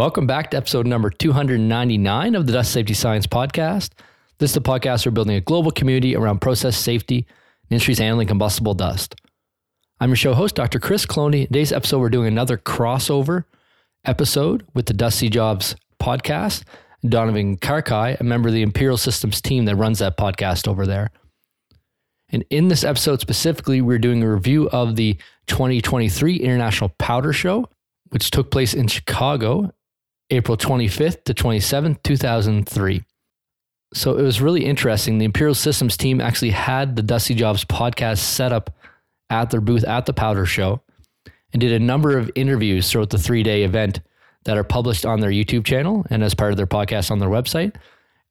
Welcome back to episode number 299 of the Dust Safety Science Podcast. This is the podcast where we're building a global community around process safety and industries handling combustible dust. I'm your show host, Dr. Chris Cloney. Today's episode, we're doing another crossover episode with the Dusty Jobs podcast. Donovan Karki, a member of the Imperial Systems team that runs that podcast over there. And in this episode specifically, we're doing a review of the 2023 International Powder Show, which took place in Chicago April 25th to 27th, 2003. So it was really interesting. The Imperial Systems team actually had the Dusty Jobs podcast set up at their booth at the Powder Show and did a number of interviews throughout the three day event that are published on their YouTube channel and as part of their podcast on their website.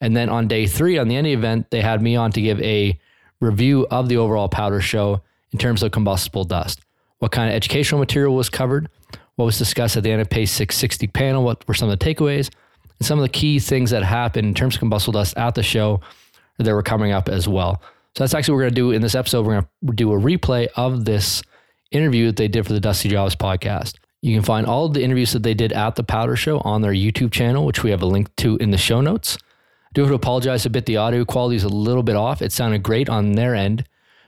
And then on day three, on the end event, they had me on to give a review of the overall powder show in terms of combustible dust. What kind of educational material was covered? What was discussed at the NFPA 660 panel, what were some of the takeaways, and some of the key things that happened in terms of combustible dust at the show that were coming up as well. So that's actually what we're going to do in this episode. We're going to do a replay of this interview that they did for the Dusty Jobs podcast. You can find all the interviews that they did at the Powder Show on their YouTube channel, which we have a link to in the show notes. I do have to apologize a bit. The audio quality is a little bit off. It sounded great on their end.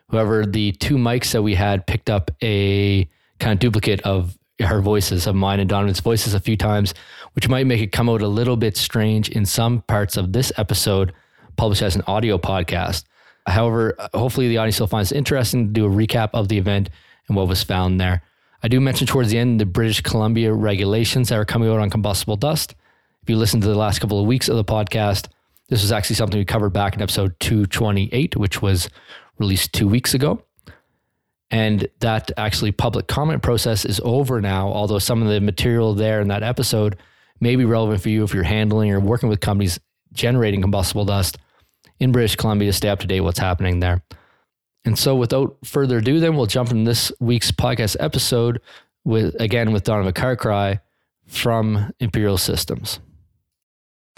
However, the two mics that we had picked up a kind of duplicate of her voices of mine and Donovan's voices a few times, which might make it come out a little bit strange in some parts of this episode published as an audio podcast. However, hopefully the audience still finds it interesting to do a recap of the event and what was found there. I do mention towards the end the British Columbia regulations that are coming out on combustible dust. If you listen to the last couple of weeks of the podcast, this was actually something we covered back in episode 228, which was released two weeks ago. And that actually public comment process is over now, although some of the material there in that episode may be relevant for you if you're handling or working with companies generating combustible dust in British Columbia to stay up to date what's happening there. And so without further ado, then we'll jump into this week's podcast episode with again with Donovan Karki from Imperial Systems.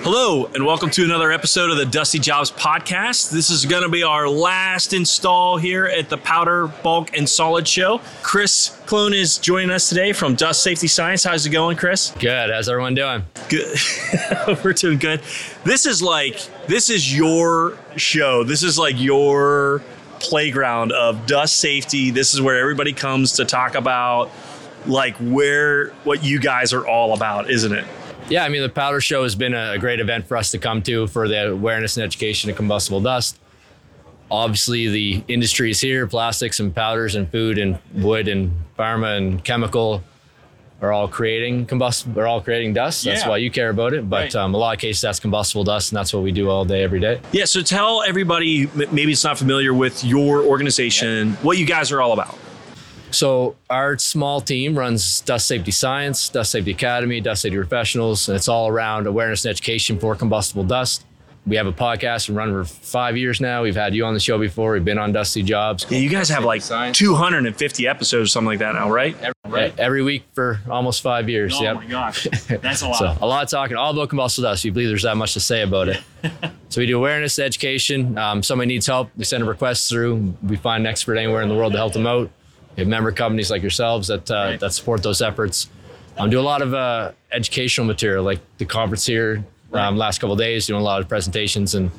Hello, and welcome to another episode of the Dusty Jobs Podcast. This is going to be our last install here at the Powder, Bulk, and Solid Show. Chris Cloney is joining us today from Dust Safety Science. How's it going, Chris? Good. How's everyone doing? Good. We're doing good. This is like, this is your show. This is like your playground of dust safety. This is where everybody comes to talk about like where what you guys are all about, isn't it? Yeah, I mean, the Powder Show has been a great event for us to come to for the awareness and education of combustible dust. Obviously, the industry is here plastics and powders and food and wood and pharma and chemical are all creating combustible, are all creating dust. That's yeah. why you care about it. But right. um, a lot of cases, that's combustible dust, and that's what we do all day, every day. Yeah. So tell everybody, maybe it's not familiar with your organization, yeah. what you guys are all about. So our small team runs Dust Safety Science, Dust Safety Academy, Dust Safety Professionals, and it's all around awareness and education for combustible dust. We have a podcast and run for five years now. We've had you on the show before. We've been on Dusty Jobs. Yeah, you guys have like Science. 250 episodes or something like that now, right? Every, right. every week for almost five years. Oh yep. my gosh, that's a lot. so a lot of talking all about combustible dust. You believe there's that much to say about it. so we do awareness, education. Um, somebody needs help, we send a request through. We find an expert anywhere in the world to help them out. We have member companies like yourselves that uh, right. that support those efforts. Um, do a lot of uh, educational material, like the conference here right. um, last couple days, doing a lot of presentations and,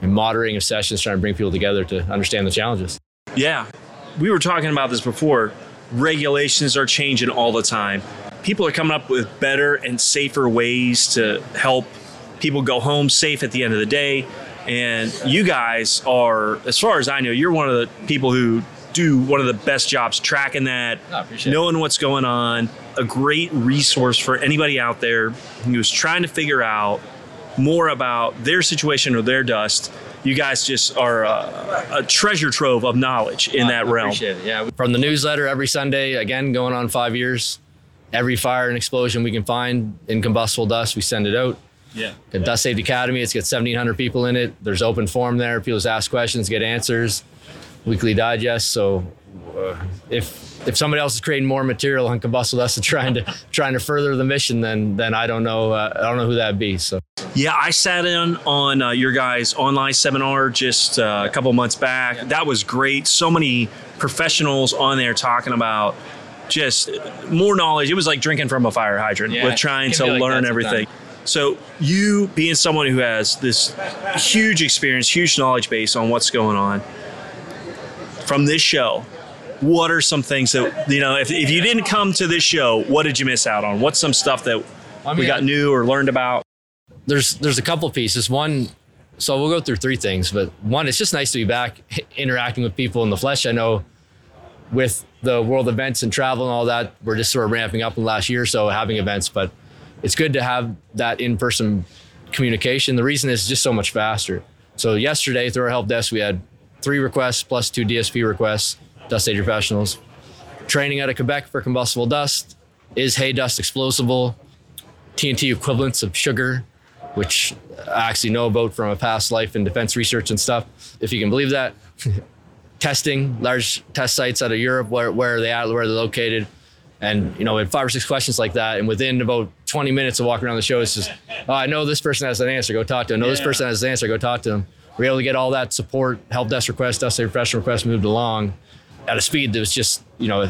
and moderating of sessions, trying to bring people together to understand the challenges. Yeah, we were talking about this before. Regulations are changing all the time. People are coming up with better and safer ways to help people go home safe at the end of the day. And you guys are, as far as I know, you're one of the people who do one of the best jobs tracking that, knowing it. what's going on. A great resource for anybody out there who's trying to figure out more about their situation or their dust. You guys just are a, a treasure trove of knowledge in that realm. Yeah, from the newsletter every Sunday, again going on five years. Every fire and explosion we can find in combustible dust, we send it out. Yeah. The Dust Safety Academy, it's got 1,700 people in it. There's open forum there. People just ask questions, get answers weekly digest. So uh, if if somebody else is creating more material on combustible dust and trying to trying to further the mission, then then I don't know uh, I don't know who that'd be. So yeah, I sat in on uh, your guys' online seminar just uh, a couple months back. That was great. So many professionals on there talking about just more knowledge. It was like drinking from a fire hydrant Yeah, with trying to like learn that everything. So you being someone who has this huge experience, huge knowledge base on what's going on from this show, what are some things that you know if, if you didn't come to this show, what did you miss out on? What's some stuff that I we got new or learned about? there's there's a couple pieces. One, so we'll go through three things, but one, it's just nice to be back interacting with people in the flesh. I know with the world events and travel and all that, we're just sort of ramping up in the last year or so having events, but it's good to have that in-person communication. The reason is just so much faster. So yesterday through our help desk, we had three requests plus two DSP requests, dust safety professionals. Training out of Quebec for combustible dust. Is hay dust explosible? TNT equivalents of sugar, which I actually know about from a past life in defense research and stuff, if you can believe that. Testing, large test sites out of Europe, where, where are they at, where are they're located. And, you know, we had five or six questions like that. And within about 20 minutes of walking around the show, it's just, oh, I know this person has an answer, go talk to them. I know this person has an answer, go talk to them. We're able to get all that support, help desk requests, safety professional requests moved along at a speed that was just, you know,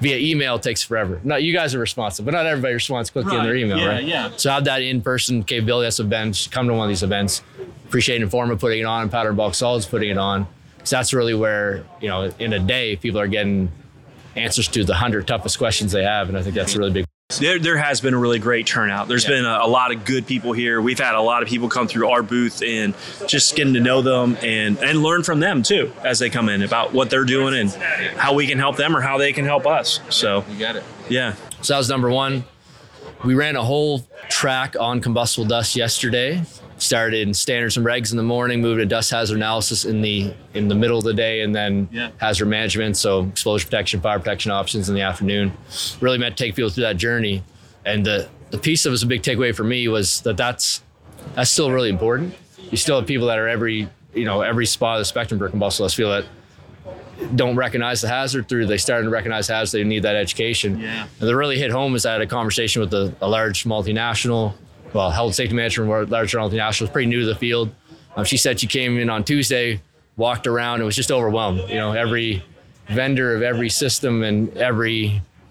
via email takes forever. Not you guys are responsive, but not everybody responds quickly in their email, Yeah, right? yeah. So have that in-person capability. That's events. Come to one of these events. Appreciate Informa putting it on, and Powder Bulk Solids putting it on. Because that's really where you know, in a day, people are getting answers to the hundred toughest questions they have, and I think that's a really big. There, there has been a really great turnout. There's been a, a lot of good people here. We've had a lot of people come through our booth and just getting to know them and, and learn from them too as they come in about what they're doing and how we can help them or how they can help us. So, You got it. yeah. So that was number one. We ran a whole track on combustible dust yesterday. Started in standards and regs in the morning, moved to dust hazard analysis in the in the middle of the day, and then Yeah. hazard management, so exposure protection, fire protection options in the afternoon. Really meant to take people through that journey. And the the piece that was a big takeaway for me was that that's that's still really important. You still have people that are every you know every spot of the spectrum for combustible feel that don't recognize the hazard through they started to recognize the hazard they need that education Yeah. and the really hit home is I had a conversation with a, a large multinational well health safety from a large multinational pretty new to the field. Um, she said she came in on tuesday walked around and was just overwhelmed. You know every vendor of every system and every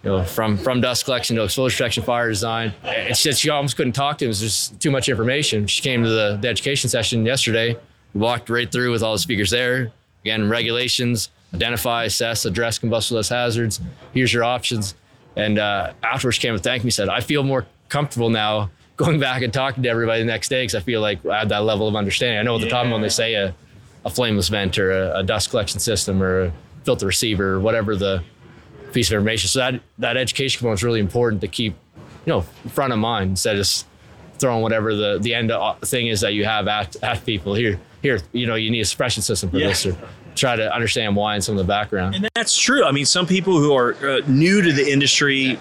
you know from from dust collection to exposure protection fire design and she said she almost couldn't talk to him. Was just too much information. She came to the, the education session yesterday we walked right through with all the speakers there. Again regulations identify assess address combustible hazards here's your options. And uh, afterwards she came and thanked me said i feel more comfortable now going back and talking to everybody the next day because i feel like i have that level of understanding. I know at the time when they say a, a flameless vent or a, a dust collection system or a filter receiver or whatever the piece of information. So that that education component is really important to keep you know front of mind instead of just throwing whatever the the end thing is that you have at, at people. Here here you know you need a suppression system for Yeah. this or try to understand why and some of the background. And that's true. I mean, some people who are uh, new to the industry,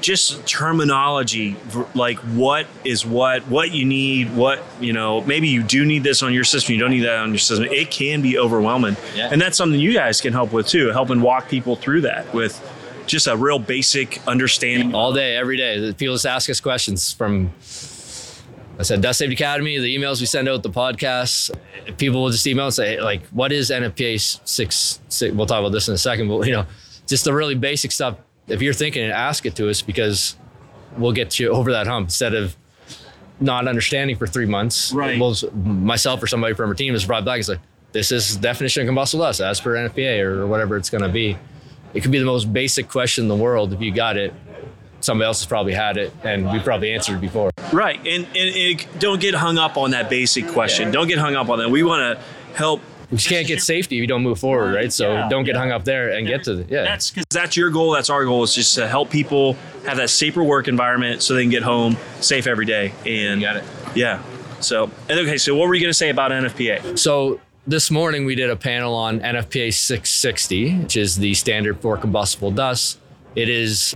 just terminology, like what is what, what you need, what, you know, maybe you do need this on your system, you don't need that on your system. It can be overwhelming. Yeah. And that's something you guys can help with too, helping walk people through that with just a real basic understanding. all day, every day. People just ask us questions from, I said, Dust Safety Academy, the emails we send out, the podcasts. People will just email and say, like, what is NFPA 6, six? We'll talk about this in a second, but, you know, just the really basic stuff. If you're thinking it, ask it to us because we'll get you over that hump instead of not understanding for three months. Right. Well, myself or somebody from our team is brought back and like, this is definition of combustible dust as per NFPA or whatever it's going to be. It could be the most basic question in the world. If you got it, somebody else has probably had it and we probably answered it before. Right. And, and it, don't get hung up on that basic question. Don't get hung up on that. We want to help We just can't get safety if you don't move forward, right? So Yeah. don't get hung up there and get to the, yeah. That's because that's your goal. That's our goal. Is just to help people have that safer work environment so they can get home safe every day. And You got it. Yeah. So and okay. So what were you going to say about NFPA? So this morning we did a panel on NFPA 660, which is the standard for combustible dust. It is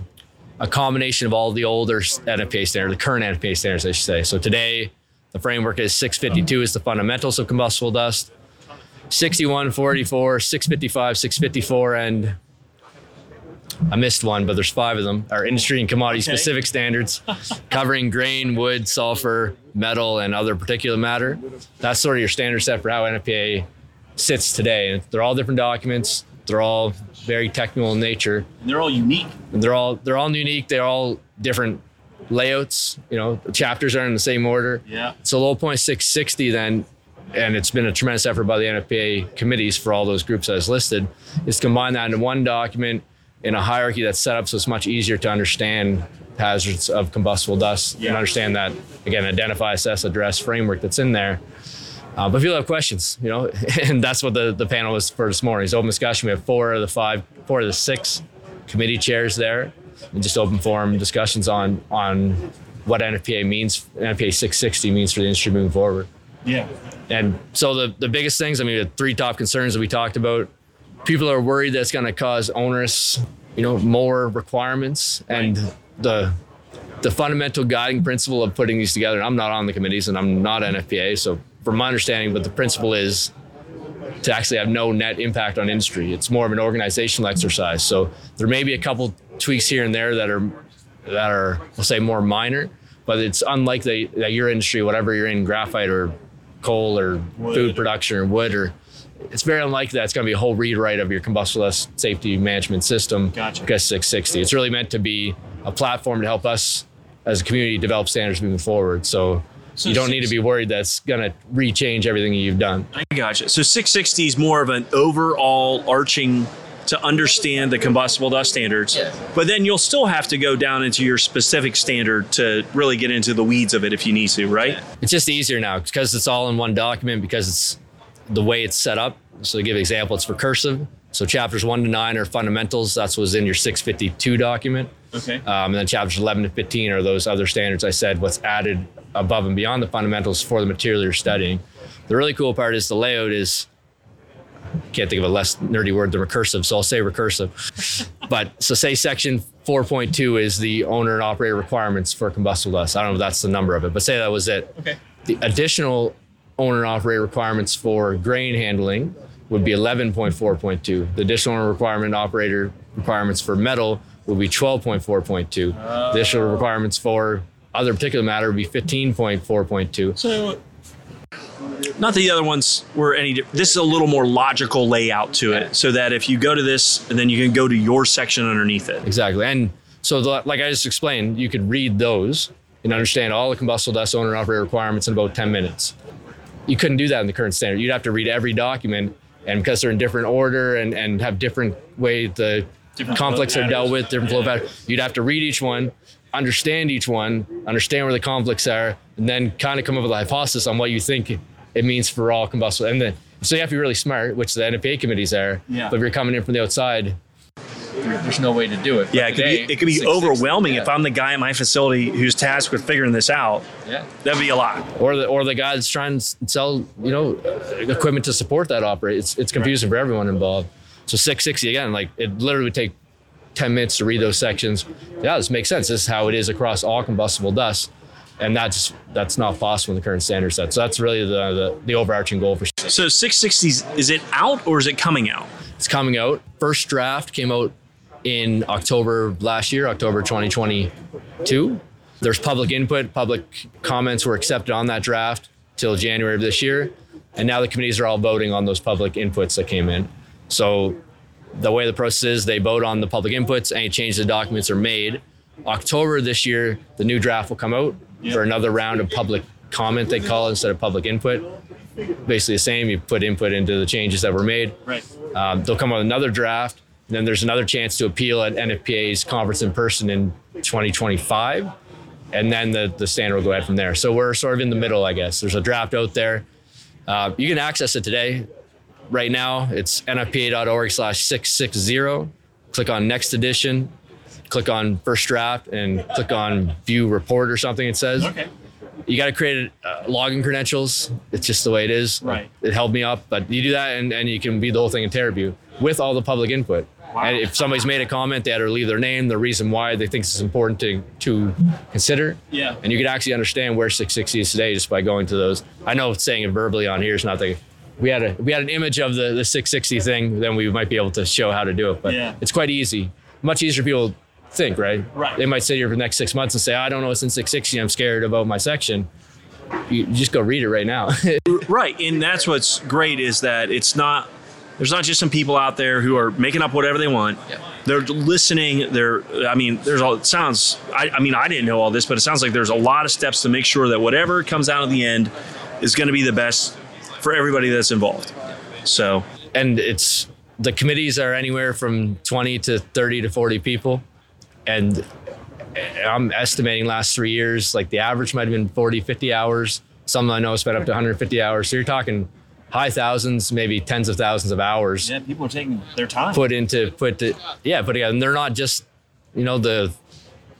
a combination of all the older NFPA standards, the current NFPA standards, I should say. So today, the framework is 652 is the fundamentals of combustible dust, 61, 44, 655, 654, and I missed one, but there's five of them. Are industry and commodity specific standards covering grain, wood, sulfur, metal, and other particulate matter. That's sort of your standard set for how NFPA sits today. And they're all different documents. They're all very technical in nature. And they're all unique. And they're all they're all unique. They're all different layouts. You know, chapters are in the same order. Yeah. So low point 660 then, and it's been a tremendous effort by the NFPA committees for all those groups as listed, is combine that into one document in a hierarchy that's set up so it's much easier to understand hazards of combustible dust Yeah. and understand that again identify assess address framework that's in there. Uh, but if you have questions you know and that's what the, the panel was for this morning. It's open discussion. We have four of the five four of the six committee chairs there. And just open forum discussions on on what nfpa means nfpa 660 means for the industry moving forward Yeah. and so the, the biggest things, I mean, the three top concerns that we talked about, people are worried that's going to cause onerous, you know, more requirements and the the fundamental guiding principle of putting these together. And I'm not on the committees and I'm not NFPA, so from my understanding, what the principle is to actually have no net impact on industry. It's more of an organizational exercise. So there may be a couple tweaks here and there that are that are, we'll say, more minor, but it's unlikely that your industry, whatever you're in, graphite or coal or food production or wood or it's very unlikely that it's going to be a whole rewrite of your combustible safety management system Gotcha. because 660 it's really meant to be a platform to help us as a community develop standards moving forward so, So you don't need to be worried that's going to rechange everything you've done I gotcha. So 660 is more of an overall arching to understand the combustible dust standards. Yeah. But then you'll still have to go down into your specific standard to really get into the weeds of it if you need to, right? it's just easier now because it's all in one document because it's the way it's set up. So to give an example, it's recursive. So chapters one to nine are fundamentals. That's what's in your 652 document. Okay. Um, and then chapters 11 to 15 are those other standards I said, what's added above and beyond the fundamentals for the material you're studying. The really cool part is the layout is, can't think of a less nerdy word than recursive, so I'll say recursive. but so say section 4.2 is the owner and operator requirements for combustible dust. I don't know if that's the number of it, but say that was it. Okay. The additional owner and operator requirements for grain handling would be 11.4.2. The additional owner requirement operator requirements for metal would be 12.4.2. additional requirements for other particulate matter would be 15.4.2. So not that the other ones were any this is a little more logical layout to it so that if you go to this and then you can go to your section underneath it. Exactly. And so, the, like I just explained, you could read those and understand all the combustible dust owner and operator requirements in about 10 minutes. You couldn't do that in the current standard. You'd have to read every document, and because they're in different order and, and have different way the Different conflicts are dealt with, different flow patterns, you'd have to read each one, understand each one, understand where the conflicts are, and then kind of come up with a hypothesis on what you think it means for all combustible. And then, so you have to be really smart, which the NFPA committees are. Yeah. But if you're coming in from the outside, there's no way to do it. But Yeah, it could today, be it could be 660, overwhelming yeah. if I'm the guy at my facility who's tasked with figuring this out. Yeah. That'd be a lot. Or the or the guy that's trying to sell, you know, uh, equipment to support that operate. It's it's confusing for everyone involved. So 660 again, like it literally would take 10 minutes to read those sections. Yeah, this makes sense. This is how it is across all combustible dust. And that's that's not possible in the current standard set. So that's really the the, the overarching goal for So 660s is it out or is it coming out? It's coming out. First draft came out in October last year, October 2022. There's public input, public comments were accepted on that draft till January of this year. And now the committees are all voting on those public inputs that came in. So the way the process is, they vote on the public inputs, any changes to documents are made. October this year, the new draft will come out for another round of public comment, they call it, instead of public input. Basically the same, you put input into the changes that were made. Right. Um, they'll come out with another draft, and then there's another chance to appeal at NFPA's conference in person in 2025, and then the, the standard will go ahead from there. So we're sort of in the middle, I guess. There's a draft out there. Uh, you can access it today. Right now, it's nfpa.org slash 660. Click on next edition, click on first draft, and click on view report or something, it says Okay. you got to create uh, login credentials. It's just the way it is. Right. It held me up, but you do that and, and you can be the whole thing in TerraView with all the public input. Wow. And if somebody's made a comment, they had to leave their name, the reason why they think it's important to, to consider. Yeah. And you could actually understand where 660 is today just by going to those. I know saying it verbally on here is not the. We had a we had an image of the, the 660 thing, then we might be able to show how to do it. But Yeah. it's quite easy, much easier for people think, right? Right. They might sit here for the next six months and say, I don't know what's in 660. I'm scared about my section. You just go read it right now. Right, and that's what's great is that it's not there's not just some people out there who are making up whatever they want. They're listening. They're, I mean, there's all, it sounds, I, I mean, I didn't know all this, but it sounds like there's a lot of steps to make sure that whatever comes out at the end is going to be the best for everybody that's involved. So, and it's the committees are anywhere from 20 to 30 to 40 people. And I'm estimating last three years, like the average might have been 40, 50 hours. Some I know spent up to 150 hours. So you're talking high thousands, maybe tens of thousands of hours. Yeah, people are taking their time. Put into put to yeah, put again, they're not just, you know, the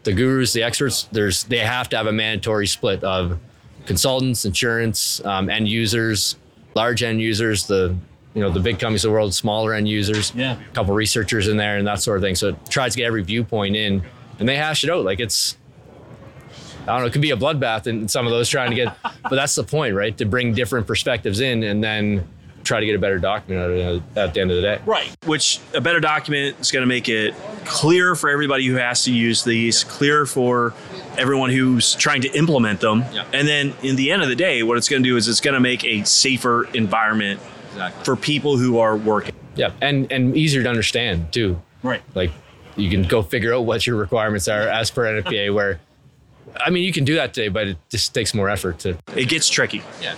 the gurus, the experts. There's they have to have a mandatory split of consultants, insurance, um, end users, large end users, the you know the big companies of the world, smaller end users. Yeah. A couple researchers in there and that sort of thing. So it tries to get every viewpoint in, and they hash it out like it's. I don't know. It could be a bloodbath in some of those trying to get, but that's the point, right? To bring different perspectives in, and then try to get a better document out of it at the end of the day. Right. Which a better document is going to make it clear for everybody who has to use these, clear for everyone who's trying to implement them. Yeah. And then in the end of the day, what it's going to do is it's going to make a safer environment Exactly. for people who are working. Yeah, and and easier to understand too. Right. Like you can go figure out what your requirements are as per NFPA. Where, I mean, you can do that today, but it just takes more effort to It gets tricky. Yeah.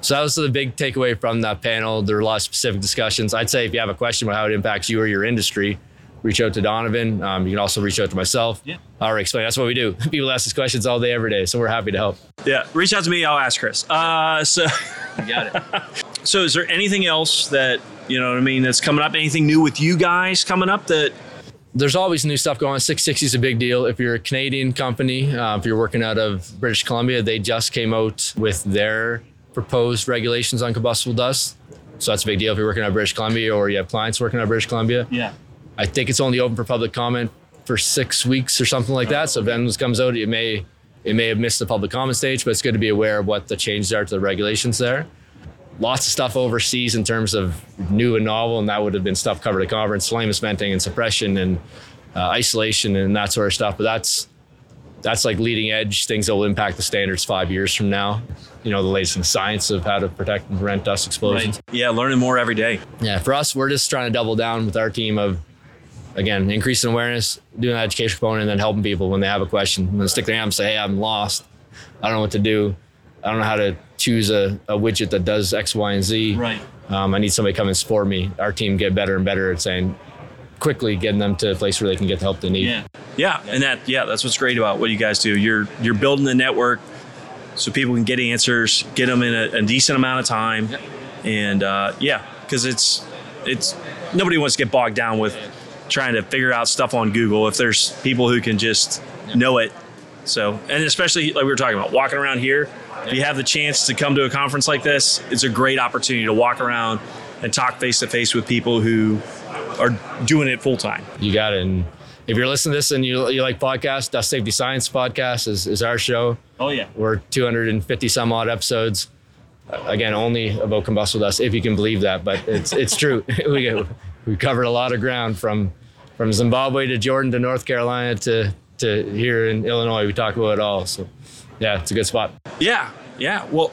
So that was the big takeaway from that panel. There were a lot of specific discussions. I'd say if you have a question about how it impacts you or your industry, reach out to Donovan. Um, you can also reach out to myself. Yeah. I'll explain. That's what we do. People ask us questions all day, every day. So we're happy to help. Yeah. Reach out to me. I'll ask Chris. Uh, so, You got it. so is there anything else that, you know what I mean, that's coming up? Anything new with you guys coming up that There's always new stuff going on. 660 is a big deal. If you're a Canadian company, uh, if you're working out of British Columbia, they just came out with their proposed regulations on combustible dust. So that's a big deal if you're working out of British Columbia or you have clients working out of British Columbia. Yeah. I think it's only open for public comment for six weeks or something like that. So if anyone comes out, it may it may have missed the public comment stage, but it's good to be aware of what the changes are to the regulations there. Lots of stuff overseas in terms of new and novel, and that would have been stuff covered at conference, flameless venting and suppression and uh, isolation and that sort of stuff. But that's that's like leading edge things that will impact the standards five years from now. You know, the latest in science of how to protect and prevent dust explosions. Yeah. Learning more every day. Yeah, for us, we're just trying to double down with our team of, again, increasing awareness, doing that education component, and then helping people when they have a question. When they stick their hand and say, hey, I'm lost. I don't know what to do. I don't know how to choose a, a widget that does X, Y, and Z. Right. Um, I need somebody to come and support me. Our team get better and better at saying, quickly getting them to a place where they can get the help they need. Yeah, and that yeah, that's what's great about what you guys do. You're you're building the network so people can get answers, get them in a, a decent amount of time, and uh, yeah, because it's it's nobody wants to get bogged down with trying to figure out stuff on Google if there's people who can just know it. So, and especially like we were talking about walking around here, if you have the chance to come to a conference like this, it's a great opportunity to walk around and talk face to face with people who are doing it full time. You got it. And if you're listening to this and you, you like podcasts, Dust Safety Science Podcast is, is our show. Oh yeah. We're 250 some odd episodes. Again, only about combustible dust, if you can believe that, but it's it's true. we we covered a lot of ground from from Zimbabwe to Jordan to North Carolina to to here in Illinois. We talk about it all. So, yeah, it's a good spot. Yeah, yeah. Well,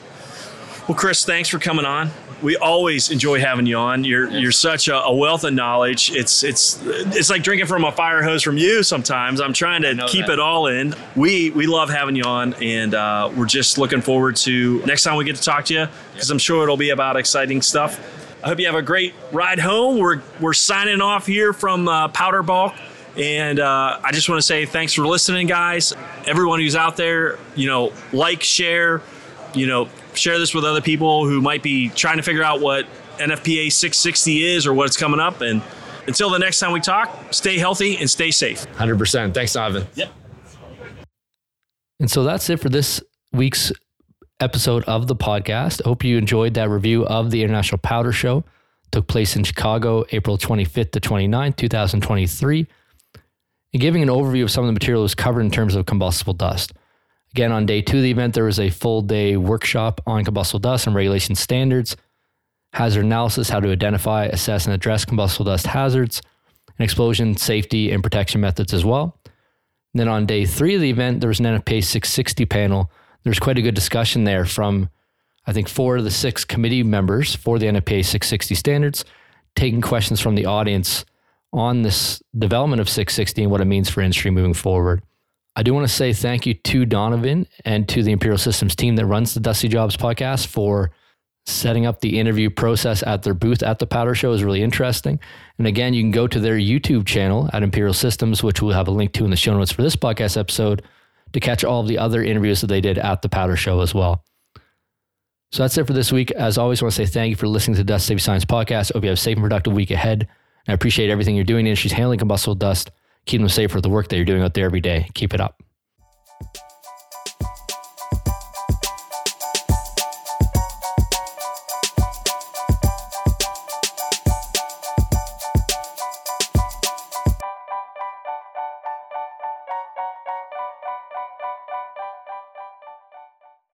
well, Chris, thanks for coming on. We always enjoy having you on. You're you're such a, a wealth of knowledge. It's it's it's like drinking from a fire hose from you. Sometimes I'm trying to keep that. it all in. We we love having you on, and uh, we're just looking forward to next time we get to talk to you because I'm sure it'll be about exciting stuff. I hope you have a great ride home. We're we're signing off here from uh, Powder Bulk. And uh, I just want to say thanks for listening, guys. Everyone who's out there, you know, like, share, you know, share this with other people who might be trying to figure out what NFPA 660 is or what's coming up. And until the next time we talk, stay healthy and stay safe. 100%. Thanks, Ivan. Yep. And so that's it for this week's episode of the podcast. Hope you enjoyed that review of the International Powder Show. took place in Chicago, April 25th to 29th, 2023. And giving an overview of some of the material was covered in terms of combustible dust. Again, on day two of the event, there was a full day workshop on combustible dust and regulation standards, hazard analysis, how to identify, assess, and address combustible dust hazards, and explosion safety and protection methods as well. And then on day three of the event, there was an NFPA 660 panel. There's quite a good discussion there from, I think, four of the six committee members for the NFPA 660 standards, taking questions from the audience on this development of 660 and what it means for industry moving forward. I do want to say thank you to Donovan and to the Imperial Systems team that runs the Dusty Jobs podcast for setting up the interview process at their booth at the powder show is really interesting. And again, you can go to their YouTube channel at Imperial Systems, which we'll have a link to in the show notes for this podcast episode to catch all of the other interviews that they did at the powder show as well. So that's it for this week. As always, I want to say thank you for listening to the Dust Safety Science podcast. Hope you have a safe and productive week ahead. And I appreciate everything you're doing in industries handling combustible dust. Keep them safe for the work that you're doing out there every day. Keep it up.